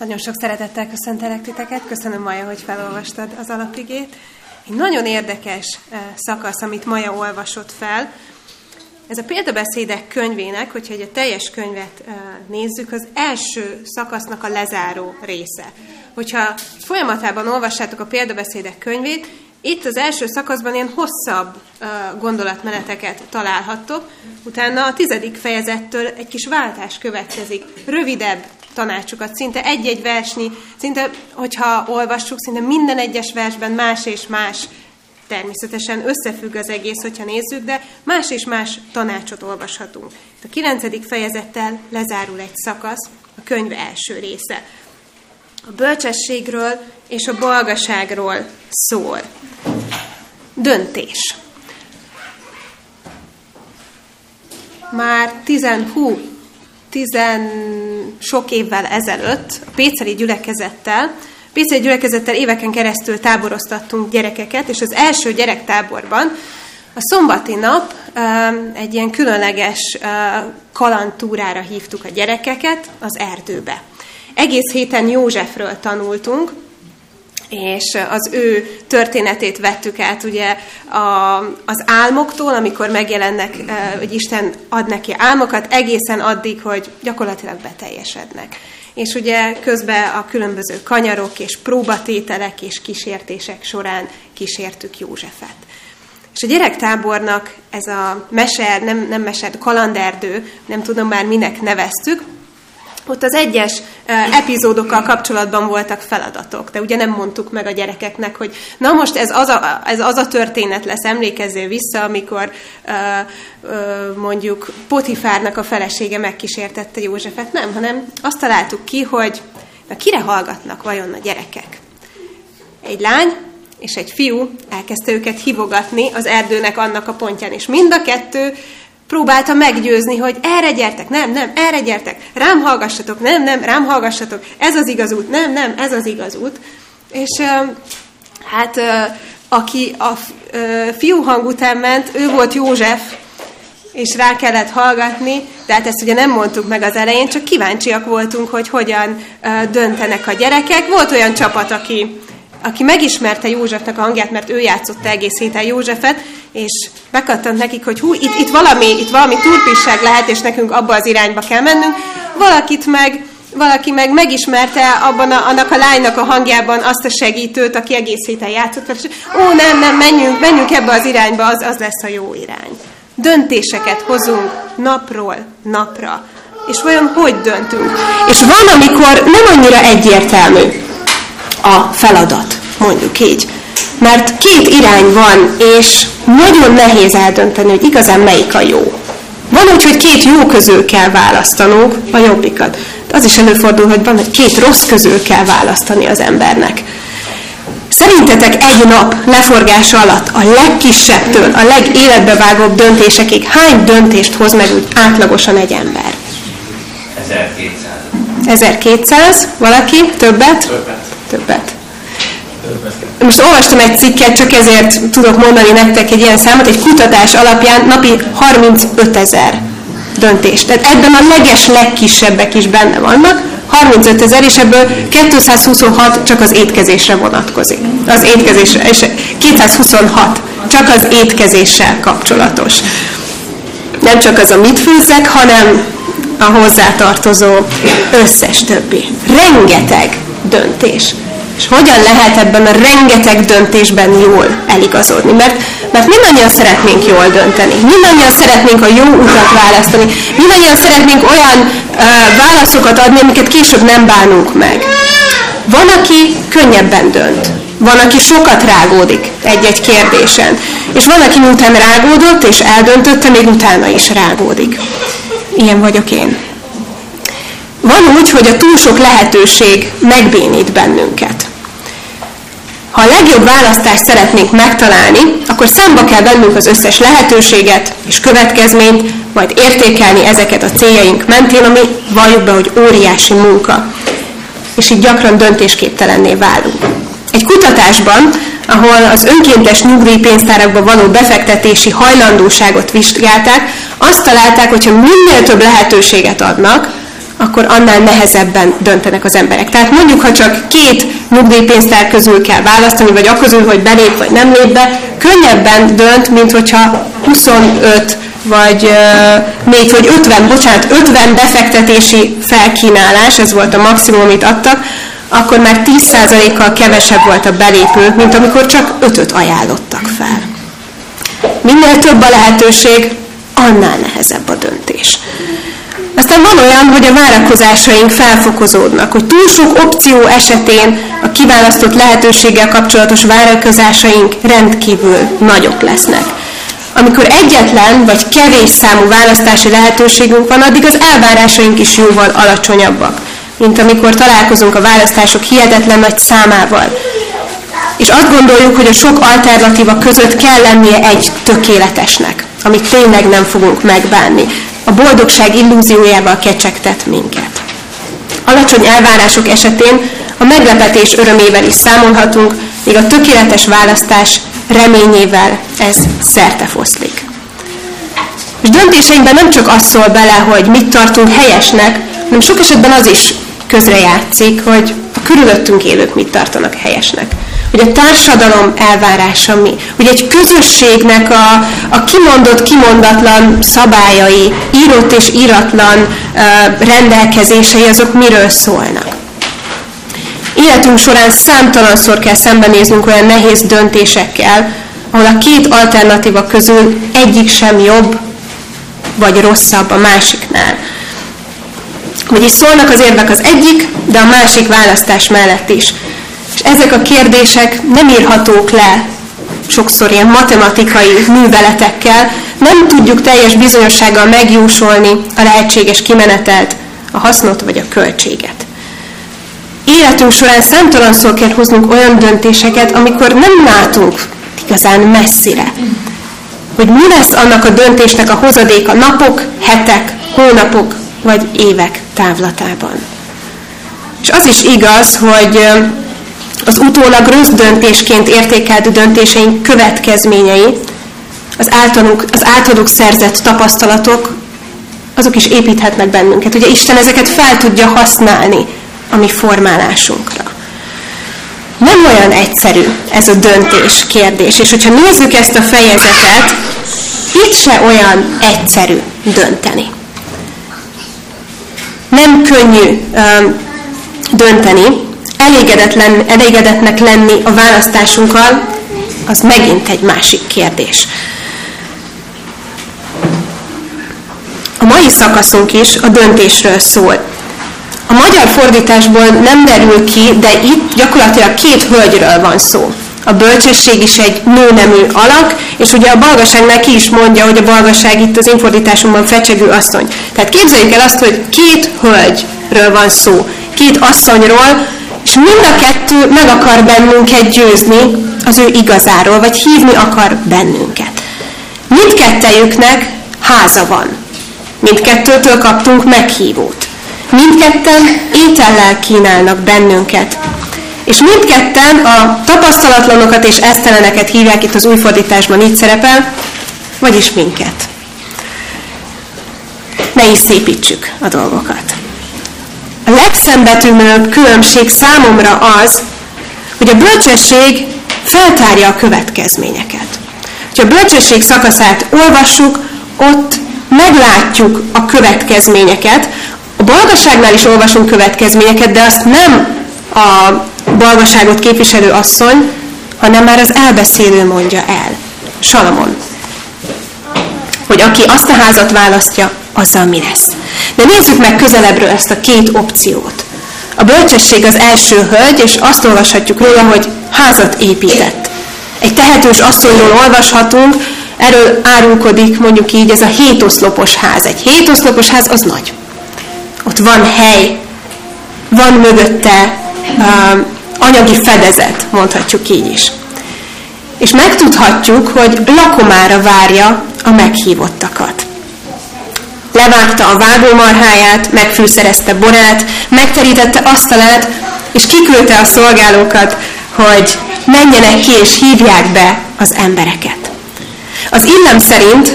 Nagyon sok szeretettel köszöntelek titeket, köszönöm Maja, hogy felolvastad az alapigét. Egy nagyon érdekes eh, szakasz, amit Maja olvasott fel. Ez a példabeszédek könyvének, hogyha egy a teljes könyvet eh, nézzük, az első szakasznak a lezáró része. Hogyha folyamatában olvassátok a példabeszédek könyvét, itt az első szakaszban ilyen hosszabb uh, gondolatmeneteket találhattok, utána a tizedik fejezettől egy kis váltás következik, rövidebb tanácsokat, szinte egy-egy versnyi, szinte, hogyha olvassuk, szinte minden egyes versben más és más, természetesen összefügg az egész, hogyha nézzük, de más és más tanácsot olvashatunk. A kilencedik fejezettel lezárul egy szakasz, a könyv első része. A bölcsességről és a balgaságról szól. Döntés. Már 10 tizen sok évvel ezelőtt a Péceli gyülekezettel, Péceli gyülekezettel éveken keresztül táboroztattunk gyerekeket, és az első gyerektáborban a szombati nap egy ilyen különleges kalantúrára hívtuk a gyerekeket az erdőbe. Egész héten Józsefről tanultunk, és az ő történetét vettük át ugye a, az álmoktól, amikor megjelennek, hogy Isten ad neki álmokat, egészen addig, hogy gyakorlatilag beteljesednek. És ugye közben a különböző kanyarok és próbatételek és kísértések során kísértük Józsefet. És a gyerektábornak ez a meser, nem, nem meser, kalanderdő, nem tudom már minek neveztük, ott az egyes epizódokkal kapcsolatban voltak feladatok, de ugye nem mondtuk meg a gyerekeknek, hogy na most ez az a, ez az a történet lesz, emlékezzél vissza, amikor mondjuk Potifárnak a felesége megkísértette Józsefet. Nem, hanem azt találtuk ki, hogy na kire hallgatnak vajon a gyerekek? Egy lány és egy fiú elkezdte őket hívogatni az erdőnek annak a pontján, és mind a kettő próbálta meggyőzni, hogy erre gyertek, nem, nem, erre gyertek, rám hallgassatok, nem, nem, rám hallgassatok, ez az igaz út, nem, nem, ez az igaz út. És hát aki a fiú hang után ment, ő volt József, és rá kellett hallgatni, de hát ezt ugye nem mondtuk meg az elején, csak kíváncsiak voltunk, hogy hogyan döntenek a gyerekek. Volt olyan csapat, aki aki megismerte Józsefnek a hangját, mert ő játszotta egész héten Józsefet, és bekattant nekik, hogy hú, itt, itt, valami, itt valami turpisság lehet, és nekünk abba az irányba kell mennünk. Valakit meg, valaki meg megismerte abban a, annak a lánynak a hangjában azt a segítőt, aki egész héten játszott és ó, nem, nem, menjünk, menjünk ebbe az irányba, az, az lesz a jó irány. Döntéseket hozunk napról napra. És vajon hogy döntünk? És van, amikor nem annyira egyértelmű a feladat, mondjuk így. Mert két irány van, és nagyon nehéz eldönteni, hogy igazán melyik a jó. Van úgy, hogy két jó közül kell választanunk a jobbikat. De az is előfordul, hogy van, hogy két rossz közül kell választani az embernek. Szerintetek egy nap leforgása alatt a legkisebbtől a legéletbevágóbb döntésekig hány döntést hoz meg úgy átlagosan egy ember? 1200. 1200? Valaki? Többet? Többet. Többet. Most olvastam egy cikket, csak ezért tudok mondani nektek egy ilyen számot, egy kutatás alapján napi 35 ezer döntést. Tehát ebben a leges legkisebbek is benne vannak, 35 ezer, és ebből 226 csak az étkezésre vonatkozik. Az étkezésre, és 226 csak az étkezéssel kapcsolatos. Nem csak az, amit főzzek, hanem a hozzátartozó összes többi. Rengeteg döntés. És hogyan lehet ebben a rengeteg döntésben jól eligazodni? Mert, mert mindannyian szeretnénk jól dönteni. Mindannyian szeretnénk a jó utat választani. Mindannyian szeretnénk olyan uh, válaszokat adni, amiket később nem bánunk meg. Van, aki könnyebben dönt. Van, aki sokat rágódik egy-egy kérdésen. És van, aki miután rágódott és eldöntötte, még utána is rágódik. Ilyen vagyok én. Van úgy, hogy a túl sok lehetőség megbénít bennünket. Ha a legjobb választást szeretnénk megtalálni, akkor számba kell vennünk az összes lehetőséget és következményt, majd értékelni ezeket a céljaink mentén, ami valljuk be, hogy óriási munka. És így gyakran döntésképtelenné válunk. Egy kutatásban, ahol az önkéntes nyugdíjpénztárakba való befektetési hajlandóságot vizsgálták, azt találták, hogy ha minél több lehetőséget adnak, akkor annál nehezebben döntenek az emberek. Tehát mondjuk, ha csak két nyugdíjpénztár közül kell választani, vagy akkor, hogy belép vagy nem lép be, könnyebben dönt, mint hogyha 25 vagy még vagy 50, bocsánat, 50 befektetési felkínálás, ez volt a maximum, amit adtak, akkor már 10%-kal kevesebb volt a belépő, mint amikor csak 5-öt ajánlottak fel. Minél több a lehetőség, annál nehezebb a döntés. Aztán van olyan, hogy a várakozásaink felfokozódnak, hogy túl sok opció esetén a kiválasztott lehetőséggel kapcsolatos várakozásaink rendkívül nagyok lesznek. Amikor egyetlen vagy kevés számú választási lehetőségünk van, addig az elvárásaink is jóval alacsonyabbak, mint amikor találkozunk a választások hihetetlen nagy számával. És azt gondoljuk, hogy a sok alternatíva között kell lennie egy tökéletesnek, amit tényleg nem fogunk megbánni a boldogság illúziójával kecsegtet minket. Alacsony elvárások esetén a meglepetés örömével is számolhatunk, míg a tökéletes választás reményével ez szerte foszlik. És döntéseinkben nem csak az szól bele, hogy mit tartunk helyesnek, hanem sok esetben az is közrejátszik, hogy a körülöttünk élők mit tartanak helyesnek hogy a társadalom elvárása mi, hogy egy közösségnek a, a kimondott, kimondatlan szabályai, írott és íratlan uh, rendelkezései, azok miről szólnak. Életünk során számtalanszor kell szembenéznünk olyan nehéz döntésekkel, ahol a két alternatíva közül egyik sem jobb, vagy rosszabb a másiknál. Vagyis szólnak az érvek az egyik, de a másik választás mellett is. És ezek a kérdések nem írhatók le sokszor ilyen matematikai műveletekkel, nem tudjuk teljes bizonyossággal megjósolni a lehetséges kimenetelt, a hasznot vagy a költséget. Életünk során számtalanszor kell hoznunk olyan döntéseket, amikor nem látunk igazán messzire. Hogy mi lesz annak a döntésnek a hozadéka napok, hetek, hónapok vagy évek távlatában. És az is igaz, hogy az utólag rossz döntésként értékelt döntéseink következményei, az általuk, az általuk szerzett tapasztalatok, azok is építhetnek bennünket. Ugye Isten ezeket fel tudja használni a mi formálásunkra. Nem olyan egyszerű ez a döntés kérdés, és hogyha nézzük ezt a fejezetet, itt se olyan egyszerű dönteni. Nem könnyű um, dönteni, elégedetlen, elégedetnek lenni a választásunkkal, az megint egy másik kérdés. A mai szakaszunk is a döntésről szól. A magyar fordításból nem derül ki, de itt gyakorlatilag két hölgyről van szó. A bölcsesség is egy nőnemű alak, és ugye a balgaságnál ki is mondja, hogy a balgaság itt az infordításunkban fecsegő asszony. Tehát képzeljük el azt, hogy két hölgyről van szó, két asszonyról, és mind a kettő meg akar bennünket győzni az ő igazáról, vagy hívni akar bennünket. Mindkettejüknek háza van. Mindkettőtől kaptunk meghívót. Mindketten étellel kínálnak bennünket. És mindketten a tapasztalatlanokat és eszteleneket hívják, itt az új fordításban így szerepel, vagyis minket. Ne is szépítsük a dolgokat. Legszembetűnőbb különbség számomra az, hogy a bölcsesség feltárja a következményeket. Ha a bölcsesség szakaszát olvassuk, ott meglátjuk a következményeket. A balgaságnál is olvasunk következményeket, de azt nem a balgaságot képviselő asszony, hanem már az elbeszélő mondja el. Salamon. Hogy aki azt a házat választja, azzal mi lesz. De nézzük meg közelebbről ezt a két opciót. A bölcsesség az első hölgy, és azt olvashatjuk róla, hogy házat épített. Egy tehetős asszonyról olvashatunk, erről árulkodik mondjuk így ez a hétoszlopos ház. Egy hétoszlopos ház az nagy. Ott van hely, van mögötte uh, anyagi fedezet, mondhatjuk így is. És megtudhatjuk, hogy lakomára várja a meghívottakat levágta a vágómarháját, megfűszerezte borát, megterítette asztalát, és kiküldte a szolgálókat, hogy menjenek ki és hívják be az embereket. Az illem szerint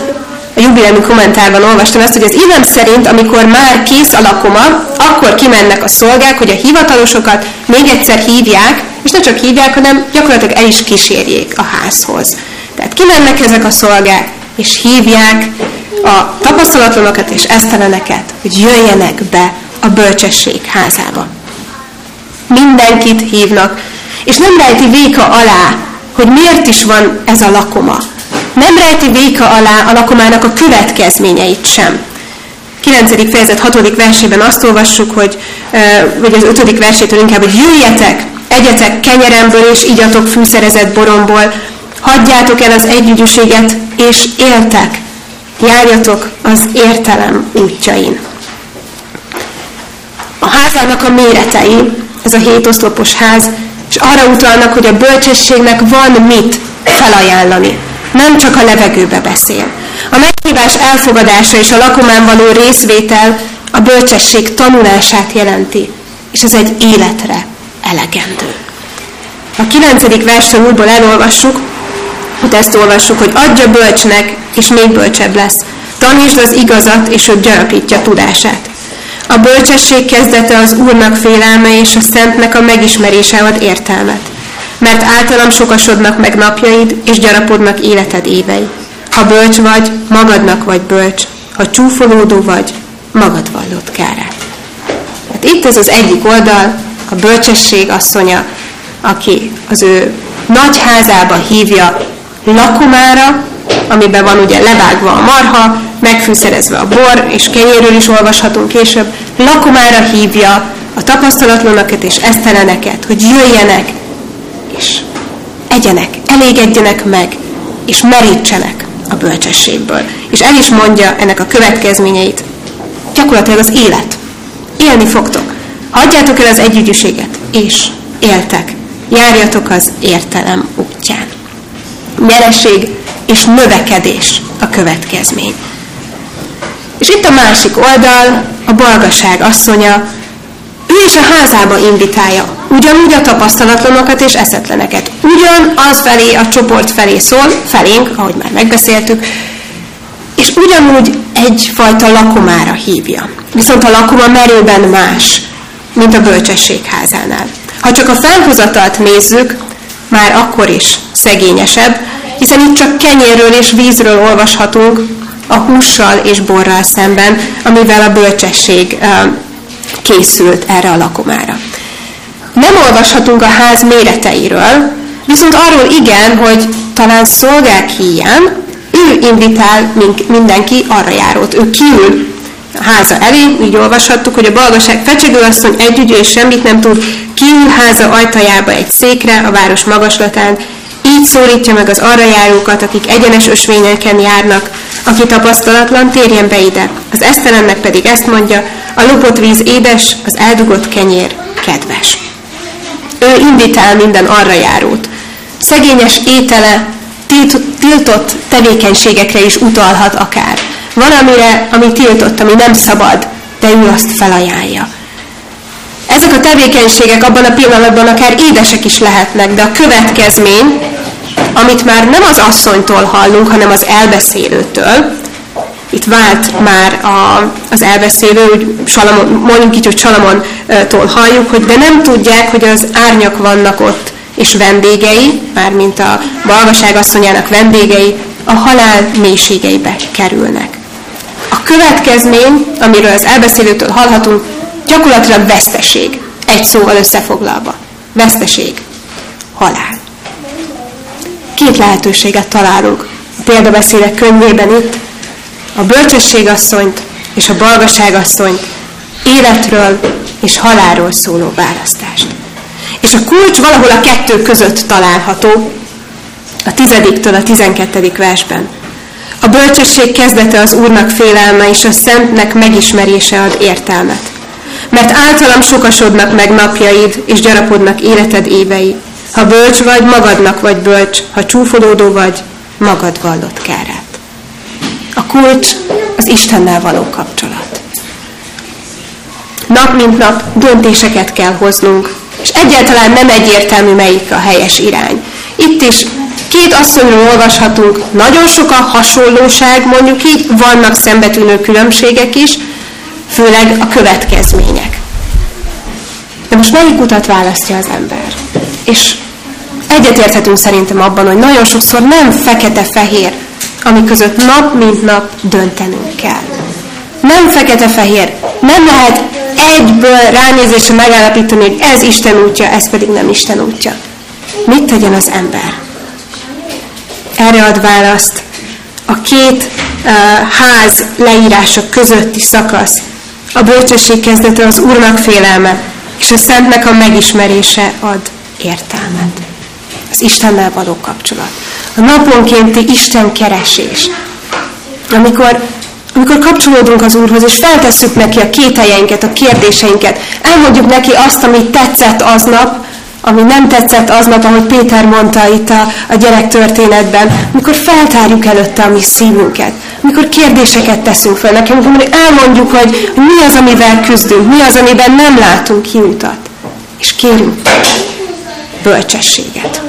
a jubileumi kommentárban olvastam ezt, hogy az illem szerint, amikor már kész a lakoma, akkor kimennek a szolgák, hogy a hivatalosokat még egyszer hívják, és ne csak hívják, hanem gyakorlatilag el is kísérjék a házhoz. Tehát kimennek ezek a szolgák, és hívják a tapasztalatlanokat és eszteleneket, hogy jöjjenek be a bölcsesség házába. Mindenkit hívnak, és nem rejti véka alá, hogy miért is van ez a lakoma. Nem rejti véka alá a lakomának a következményeit sem. 9. fejezet 6. versében azt olvassuk, hogy, vagy az 5. versétől inkább, hogy jöjjetek, egyetek kenyeremből és igyatok fűszerezett boromból, hagyjátok el az együgyűséget, és éltek, járjatok az értelem útjain. A házának a méretei, ez a hét oszlopos ház, és arra utalnak, hogy a bölcsességnek van mit felajánlani. Nem csak a levegőbe beszél. A meghívás elfogadása és a lakomán való részvétel a bölcsesség tanulását jelenti, és ez egy életre elegendő. A kilencedik versen újból elolvassuk, hogy ezt olvassuk, hogy adja bölcsnek, és még bölcsebb lesz. Tanítsd az igazat, és ő gyarapítja tudását. A bölcsesség kezdete az Úrnak félelme, és a Szentnek a megismerése ad értelmet. Mert általam sokasodnak meg napjaid, és gyarapodnak életed évei. Ha bölcs vagy, magadnak vagy bölcs. Ha csúfolódó vagy, magad vallott kárát. Hát itt ez az egyik oldal, a bölcsesség asszonya, aki az ő nagy házába hívja lakomára, amiben van ugye levágva a marha, megfűszerezve a bor, és kenyérről is olvashatunk később, lakomára hívja a tapasztalatlanokat és eszteleneket, hogy jöjjenek, és egyenek, elégedjenek meg, és merítsenek a bölcsességből. És el is mondja ennek a következményeit. Gyakorlatilag az élet. Élni fogtok. Hagyjátok el az együgyűséget, és éltek. Járjatok az értelem útján. Nyereség és növekedés a következmény. És itt a másik oldal, a balgaság asszonya, ő is a házába invitálja, ugyanúgy a tapasztalatlanokat és eszetleneket. Ugyan az felé, a csoport felé szól, felénk, ahogy már megbeszéltük, és ugyanúgy egyfajta lakomára hívja. Viszont a lakoma merőben más, mint a bölcsességházánál. Ha csak a felhozatalt nézzük, már akkor is szegényesebb, hiszen itt csak kenyérről és vízről olvashatunk a hússal és borral szemben, amivel a bölcsesség készült erre a lakomára. Nem olvashatunk a ház méreteiről, viszont arról igen, hogy talán szolgák híján ő invitál mindenki arra járót. Ő kiül a háza elé, így olvashattuk, hogy a balgaság fecsegőasszony együgyű és semmit nem tud, kiül háza ajtajába egy székre a város magaslatán, szólítja meg az arra járókat, akik egyenes ösvényeken járnak, aki tapasztalatlan, térjen be ide. Az esztelennek pedig ezt mondja, a lopott víz édes, az eldugott kenyér kedves. Ő invitál minden arra járót. Szegényes étele, tiltott tevékenységekre is utalhat akár. Valamire, ami tiltott, ami nem szabad, de ő azt felajánlja. Ezek a tevékenységek abban a pillanatban akár édesek is lehetnek, de a következmény, amit már nem az asszonytól hallunk, hanem az elbeszélőtől, itt vált már a, az elbeszélő, hogy Salamon, mondjuk így, hogy Salamontól halljuk, hogy de nem tudják, hogy az árnyak vannak ott, és vendégei, mármint a balgaság asszonyának vendégei, a halál mélységeibe kerülnek. A következmény, amiről az elbeszélőtől hallhatunk, gyakorlatilag veszteség. Egy szóval összefoglalva. Veszteség. Halál. Két lehetőséget találunk a példabeszélek könyvében itt. A bölcsességasszonyt és a balgaságasszonyt életről és halálról szóló választást. És a kulcs valahol a kettő között található, a tizediktől a tizenkettedik versben. A bölcsesség kezdete az Úrnak félelme, és a Szentnek megismerése ad értelmet. Mert általam sokasodnak meg napjaid, és gyarapodnak életed évei. Ha bölcs vagy, magadnak vagy bölcs, ha csúfolódó vagy, magad vallott kárát. A kulcs az Istennel való kapcsolat. Nap mint nap döntéseket kell hoznunk, és egyáltalán nem egyértelmű, melyik a helyes irány. Itt is Két asszonyról olvashatunk, nagyon sok a hasonlóság, mondjuk így, vannak szembetűnő különbségek is, főleg a következmények. De most melyik utat választja az ember? És egyetérthetünk szerintem abban, hogy nagyon sokszor nem fekete-fehér, ami között nap mint nap döntenünk kell. Nem fekete-fehér. Nem lehet egyből ránézésre megállapítani, hogy ez Isten útja, ez pedig nem Isten útja. Mit tegyen az ember? Erre ad választ a két uh, ház leírása közötti szakasz. A bölcsesség kezdete az Úrnak félelme, és a Szentnek a megismerése ad értelmet. Az Istennel való kapcsolat. A naponkénti Isten keresés. Amikor, amikor kapcsolódunk az Úrhoz, és feltesszük neki a kételjeinket, a kérdéseinket, elmondjuk neki azt, ami tetszett aznap, ami nem tetszett aznap, ahogy Péter mondta itt a, a gyerek történetben, amikor feltárjuk előtte a mi szívünket, amikor kérdéseket teszünk fel neki, amikor elmondjuk, hogy mi az, amivel küzdünk, mi az, amiben nem látunk kiutat, és kérünk bölcsességet.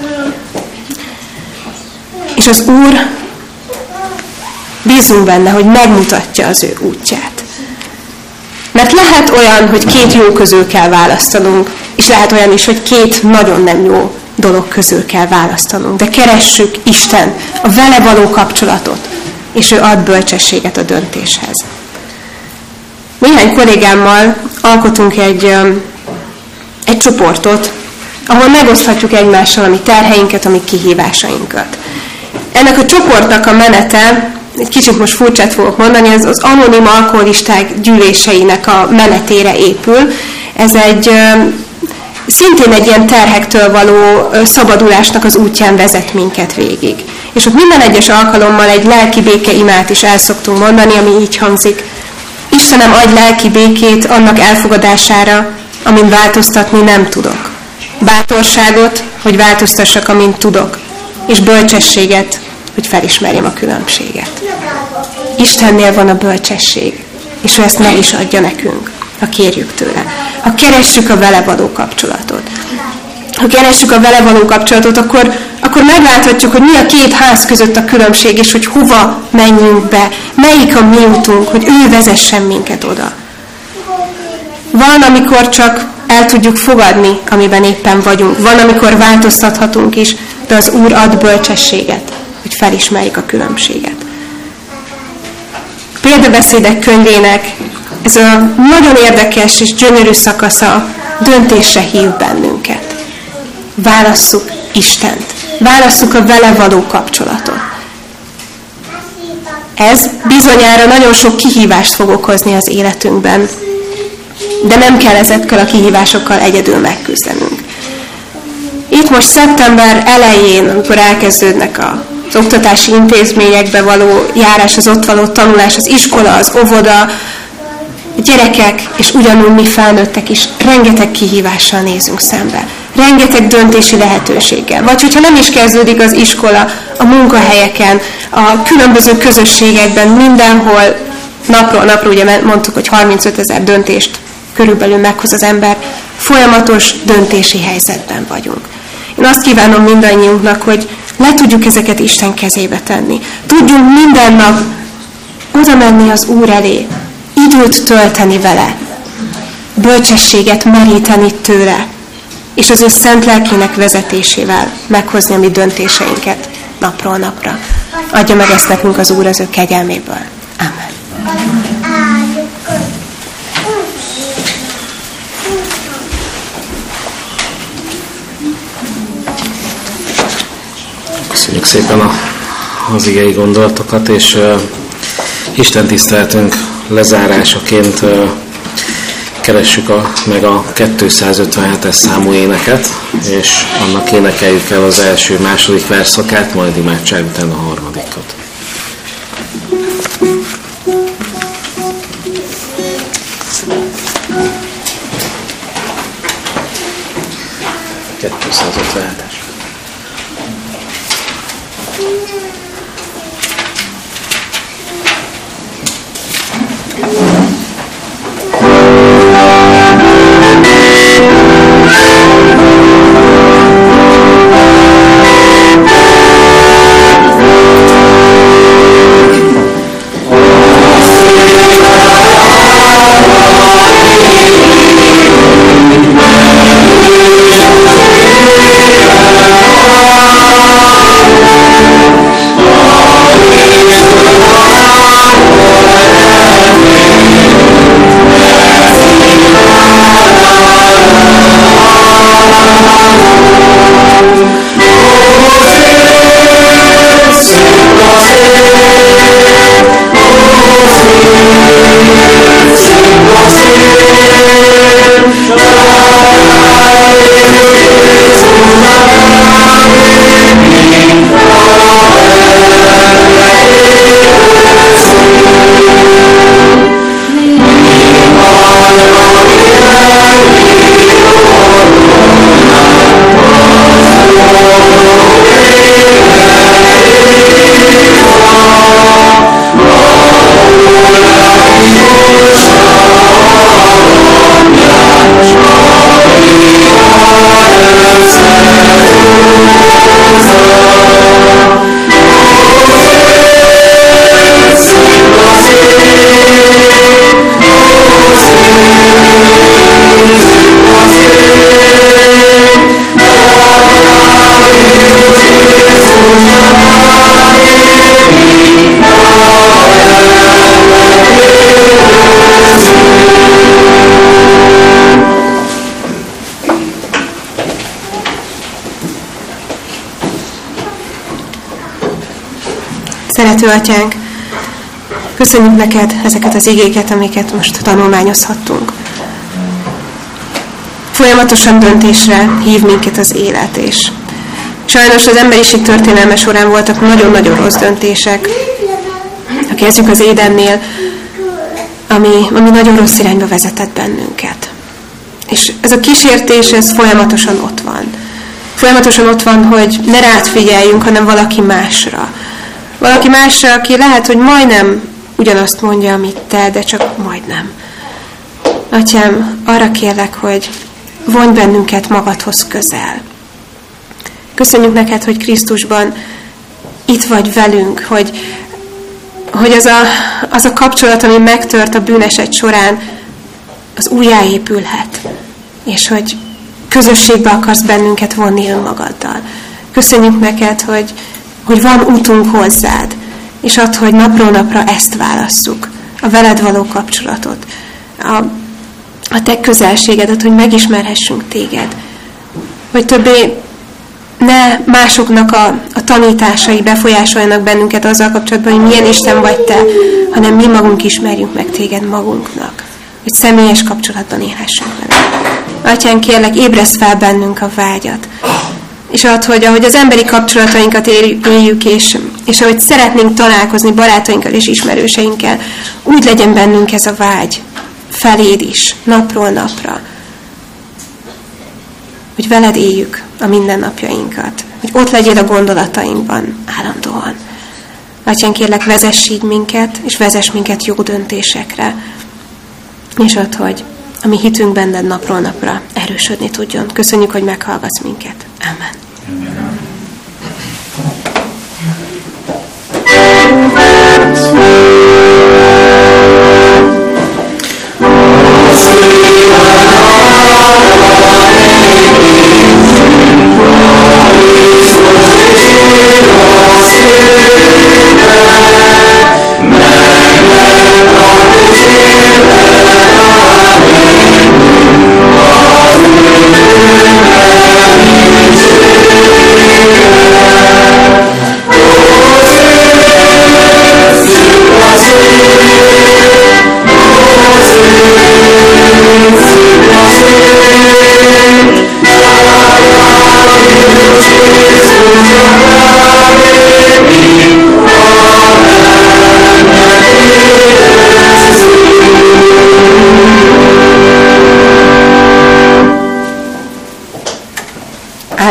És az Úr bízunk benne, hogy megmutatja az ő útját. Mert lehet olyan, hogy két jó közül kell választanunk, és lehet olyan is, hogy két nagyon nem jó dolog közül kell választanunk. De keressük Isten, a vele való kapcsolatot, és ő ad bölcsességet a döntéshez. Néhány kollégámmal alkotunk egy, egy csoportot, ahol megoszthatjuk egymással a mi terheinket, a mi kihívásainkat. Ennek a csoportnak a menete, egy kicsit most furcsát fogok mondani, ez az anonim alkoholisták gyűléseinek a menetére épül. Ez egy szintén egy ilyen terhektől való szabadulásnak az útján vezet minket végig. És ott minden egyes alkalommal egy lelki béke imát is el szoktunk mondani, ami így hangzik. Istenem, adj lelki békét annak elfogadására, amin változtatni nem tudok. Bátorságot, hogy változtassak, amint tudok. És bölcsességet, hogy felismerjem a különbséget. Istennél van a bölcsesség, és ő ezt meg is adja nekünk ha kérjük tőle. Ha keressük a vele való kapcsolatot. Ha keressük a vele való kapcsolatot, akkor, akkor megláthatjuk, hogy mi a két ház között a különbség, és hogy hova menjünk be, melyik a mi útunk, hogy ő vezessen minket oda. Van, amikor csak el tudjuk fogadni, amiben éppen vagyunk. Van, amikor változtathatunk is, de az Úr ad bölcsességet, hogy felismerjük a különbséget. Példabeszédek könyvének ez a nagyon érdekes és gyönyörű szakasza döntésre hív bennünket. Válasszuk Istent. Válasszuk a vele való kapcsolatot. Ez bizonyára nagyon sok kihívást fog okozni az életünkben, de nem kell ezekkel a kihívásokkal egyedül megküzdenünk. Itt most szeptember elején, amikor elkezdődnek az oktatási intézményekbe való járás, az ott való tanulás, az iskola, az óvoda, a gyerekek, és ugyanúgy mi felnőttek is rengeteg kihívással nézünk szembe. Rengeteg döntési lehetőséggel. Vagy hogyha nem is kezdődik az iskola, a munkahelyeken, a különböző közösségekben, mindenhol napról napról, ugye mondtuk, hogy 35 ezer döntést körülbelül meghoz az ember, folyamatos döntési helyzetben vagyunk. Én azt kívánom mindannyiunknak, hogy le tudjuk ezeket Isten kezébe tenni. Tudjunk minden nap oda menni az Úr elé, időt tölteni vele, bölcsességet meríteni tőle, és az ő szent lelkének vezetésével meghozni a mi döntéseinket napról napra. Adja meg ezt nekünk az Úr az ő kegyelméből. Amen. Köszönjük szépen a, az igei gondolatokat, és uh, Isten tiszteltünk lezárásaként keressük a, meg a 257-es számú éneket, és annak énekeljük el az első, második verszakát, majd imádság után a harmadikat. Kettőszázötvenhetes. Teremtő Atyánk, köszönjük neked ezeket az igéket, amiket most tanulmányozhattunk. Folyamatosan döntésre hív minket az élet, és sajnos az emberiség történelme során voltak nagyon-nagyon rossz döntések. Ha kezdjük az édennél, ami, ami nagyon rossz irányba vezetett bennünket. És ez a kísértés, ez folyamatosan ott van. Folyamatosan ott van, hogy ne rád figyeljünk, hanem valaki másra. Valaki másra, aki lehet, hogy majdnem ugyanazt mondja, amit te, de csak majdnem. Atyám, arra kérlek, hogy vonj bennünket magadhoz közel. Köszönjük neked, hogy Krisztusban itt vagy velünk, hogy, hogy az, a, az a kapcsolat, ami megtört a bűneset során, az újjáépülhet, és hogy közösségbe akarsz bennünket vonni önmagaddal. Köszönjük neked, hogy, hogy van útunk hozzád, és ad, hogy napról napra ezt válasszuk, a veled való kapcsolatot, a, a te közelségedet, hogy megismerhessünk téged, hogy többé ne másoknak a, a tanításai befolyásoljanak bennünket azzal kapcsolatban, hogy milyen Isten vagy te, hanem mi magunk ismerjünk meg téged magunknak, hogy személyes kapcsolatban élhessünk vele. Atyán, kérlek, ébresz fel bennünk a vágyat, és ad, hogy ahogy az emberi kapcsolatainkat éljük, és, és ahogy szeretnénk találkozni barátainkkal és ismerőseinkkel, úgy legyen bennünk ez a vágy, feléd is, napról napra, hogy veled éljük a mindennapjainkat, hogy ott legyél a gondolatainkban állandóan. Atyán, kérlek, vezess így minket, és vezess minket jó döntésekre, és ott, hogy a mi hitünk benned napról napra erősödni tudjon. Köszönjük, hogy meghallgatsz minket. Amen. Thank you.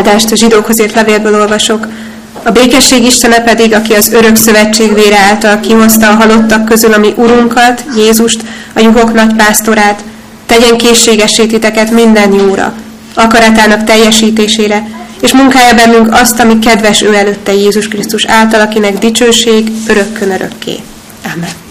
Áldást a zsidókhoz írt levélből olvasok. A békesség Istene pedig, aki az örök szövetség vére által kihozta a halottak közül a mi Urunkat, Jézust, a juhok nagy pásztorát, tegyen készségessé titeket minden jóra, akaratának teljesítésére, és munkája bennünk azt, ami kedves ő előtte Jézus Krisztus által, akinek dicsőség örökkön örökké. Amen.